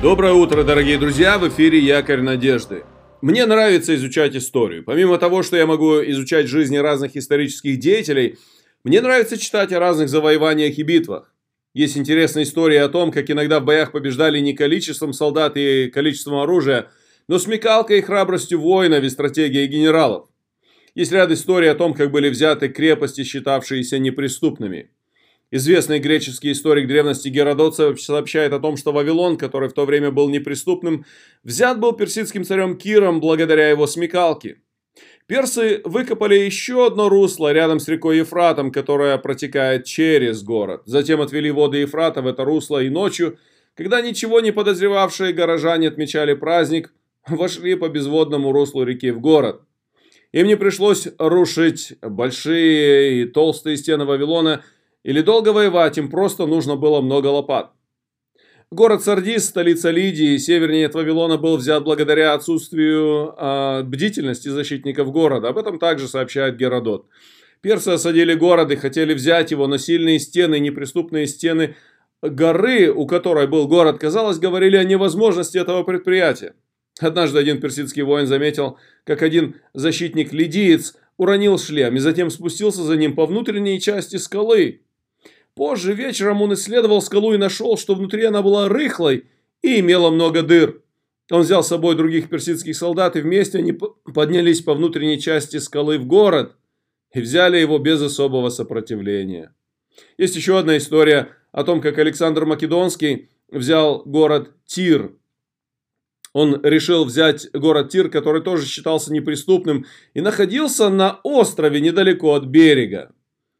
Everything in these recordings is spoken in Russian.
Доброе утро, дорогие друзья! В эфире Якорь Надежды. Мне нравится изучать историю. Помимо того, что я могу изучать жизни разных исторических деятелей, мне нравится читать о разных завоеваниях и битвах. Есть интересная история о том, как иногда в боях побеждали не количеством солдат и количеством оружия, но смекалкой и храбростью воинов и стратегией генералов. Есть ряд историй о том, как были взяты крепости, считавшиеся неприступными. Известный греческий историк древности Геродот сообщает о том, что Вавилон, который в то время был неприступным, взят был персидским царем Киром благодаря его смекалке. Персы выкопали еще одно русло рядом с рекой Ефратом, которая протекает через город. Затем отвели воды Ефрата в это русло и ночью, когда ничего не подозревавшие горожане отмечали праздник, вошли по безводному руслу реки в город. Им не пришлось рушить большие и толстые стены Вавилона – или долго воевать, им просто нужно было много лопат. Город Сардис, столица Лидии, севернее от Вавилона, был взят благодаря отсутствию э, бдительности защитников города. Об этом также сообщает Геродот. Персы осадили город и хотели взять его, но сильные стены, неприступные стены горы, у которой был город, казалось, говорили о невозможности этого предприятия. Однажды один персидский воин заметил, как один защитник-лидиец уронил шлем и затем спустился за ним по внутренней части скалы. Позже вечером он исследовал скалу и нашел, что внутри она была рыхлой и имела много дыр. Он взял с собой других персидских солдат, и вместе они поднялись по внутренней части скалы в город и взяли его без особого сопротивления. Есть еще одна история о том, как Александр Македонский взял город Тир. Он решил взять город Тир, который тоже считался неприступным, и находился на острове недалеко от берега.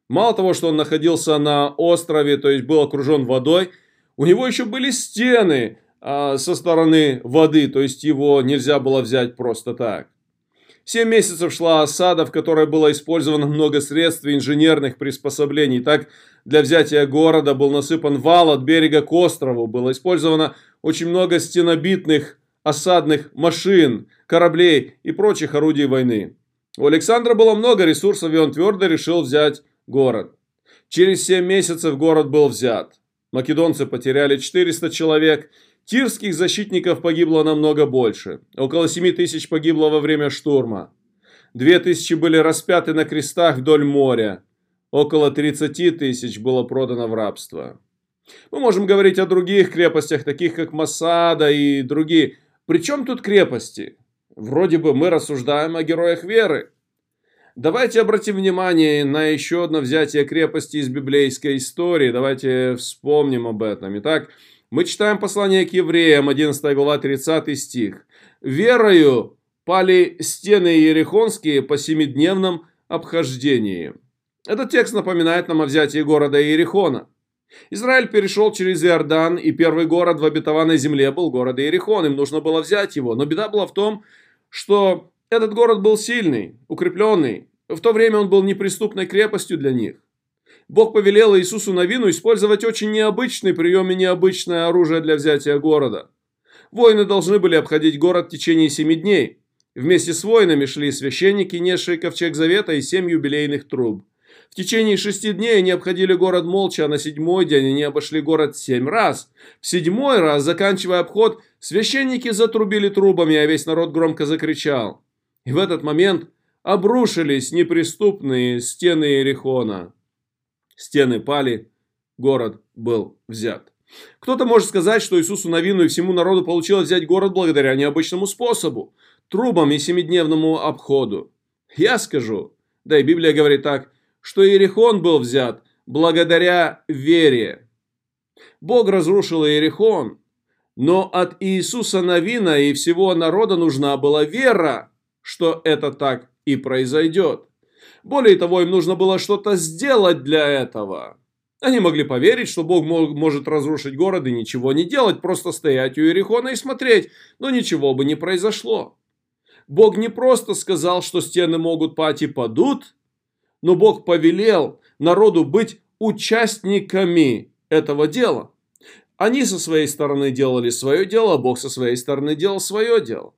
Мало того, что он находился на острове, то есть был окружен водой, у него еще были стены а, со стороны воды, то есть его нельзя было взять просто так. Семь месяцев шла осада, в которой было использовано много средств и инженерных приспособлений. Так, для взятия города был насыпан вал от берега к острову. Было использовано очень много стенобитных осадных машин, кораблей и прочих орудий войны. У Александра было много ресурсов, и он твердо решил взять город. Через 7 месяцев город был взят. Македонцы потеряли 400 человек, тирских защитников погибло намного больше. Около 7 тысяч погибло во время штурма. 2 тысячи были распяты на крестах вдоль моря. Около 30 тысяч было продано в рабство. Мы можем говорить о других крепостях, таких как Масада и другие. Причем тут крепости? Вроде бы мы рассуждаем о героях веры. Давайте обратим внимание на еще одно взятие крепости из библейской истории. Давайте вспомним об этом. Итак, мы читаем послание к евреям, 11 глава, 30 стих. «Верою пали стены Иерихонские по семидневном обхождении». Этот текст напоминает нам о взятии города Иерихона. Израиль перешел через Иордан, и первый город в обетованной земле был город Иерихон. Им нужно было взять его. Но беда была в том, что этот город был сильный, укрепленный. В то время он был неприступной крепостью для них. Бог повелел Иисусу Новину использовать очень необычный прием и необычное оружие для взятия города. Воины должны были обходить город в течение семи дней. Вместе с воинами шли священники, несшие ковчег завета и семь юбилейных труб. В течение шести дней они обходили город молча, а на седьмой день они обошли город семь раз. В седьмой раз, заканчивая обход, священники затрубили трубами, а весь народ громко закричал. И в этот момент обрушились неприступные стены Иерихона. Стены пали, город был взят. Кто-то может сказать, что Иисусу Новину и всему народу получилось взять город благодаря необычному способу – трубам и семидневному обходу. Я скажу, да и Библия говорит так, что Иерихон был взят благодаря вере. Бог разрушил Иерихон, но от Иисуса Новина и всего народа нужна была вера что это так и произойдет. Более того, им нужно было что-то сделать для этого. Они могли поверить, что Бог может разрушить город и ничего не делать, просто стоять у Иерихона и смотреть, но ничего бы не произошло. Бог не просто сказал, что стены могут пасть и падут, но Бог повелел народу быть участниками этого дела. Они со своей стороны делали свое дело, а Бог со своей стороны делал свое дело.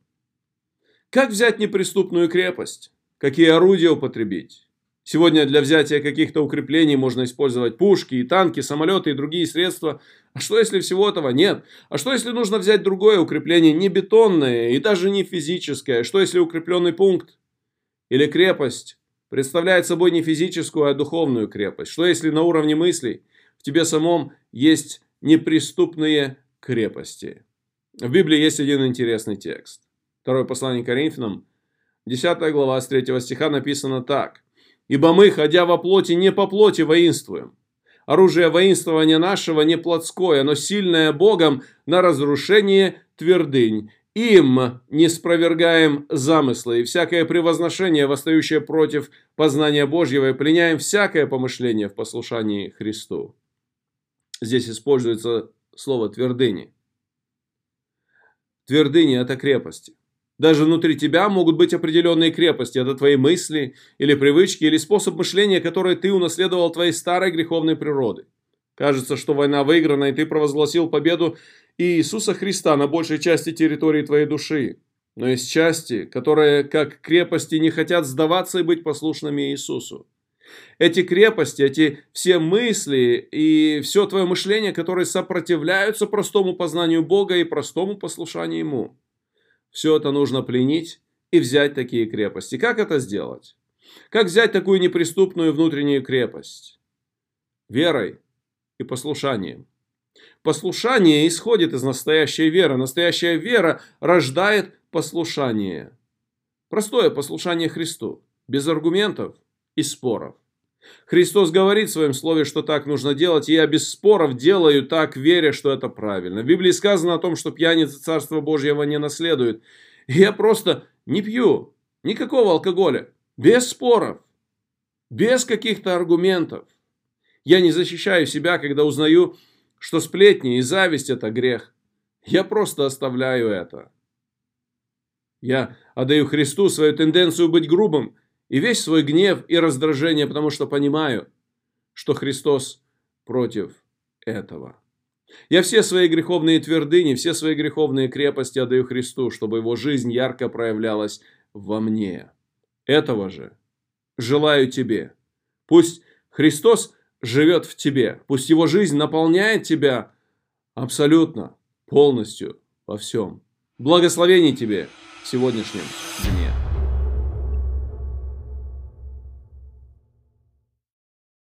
Как взять неприступную крепость? Какие орудия употребить? Сегодня для взятия каких-то укреплений можно использовать пушки и танки, самолеты и другие средства. А что если всего этого нет? А что если нужно взять другое укрепление, не бетонное и даже не физическое? Что если укрепленный пункт или крепость представляет собой не физическую, а духовную крепость? Что если на уровне мыслей в тебе самом есть неприступные крепости? В Библии есть один интересный текст. Второе послание Коринфянам, 10 глава, с 3 стиха написано так. Ибо мы, ходя во плоти, не по плоти воинствуем. Оружие воинствования нашего не плотское, но сильное Богом на разрушение твердынь. Им не спровергаем замыслы и всякое превозношение, восстающее против познания Божьего, и пленяем всякое помышление в послушании Христу. Здесь используется слово твердыни. Твердыни – это крепости. Даже внутри тебя могут быть определенные крепости. Это твои мысли или привычки, или способ мышления, который ты унаследовал твоей старой греховной природы. Кажется, что война выиграна, и ты провозгласил победу Иисуса Христа на большей части территории твоей души. Но есть части, которые, как крепости, не хотят сдаваться и быть послушными Иисусу. Эти крепости, эти все мысли и все твое мышление, которые сопротивляются простому познанию Бога и простому послушанию Ему. Все это нужно пленить и взять такие крепости. Как это сделать? Как взять такую неприступную внутреннюю крепость? Верой и послушанием. Послушание исходит из настоящей веры. Настоящая вера рождает послушание. Простое послушание Христу, без аргументов и споров. Христос говорит в своем слове, что так нужно делать, и я без споров делаю так, веря, что это правильно. В Библии сказано о том, что пьяница Царства Божьего не наследует. Я просто не пью никакого алкоголя, без споров, без каких-то аргументов. Я не защищаю себя, когда узнаю, что сплетни и зависть – это грех. Я просто оставляю это. Я отдаю Христу свою тенденцию быть грубым и весь свой гнев и раздражение, потому что понимаю, что Христос против этого. Я все свои греховные твердыни, все свои греховные крепости отдаю Христу, чтобы его жизнь ярко проявлялась во мне. Этого же желаю тебе. Пусть Христос живет в тебе, пусть его жизнь наполняет тебя абсолютно, полностью, во всем. Благословений тебе в сегодняшнем дне.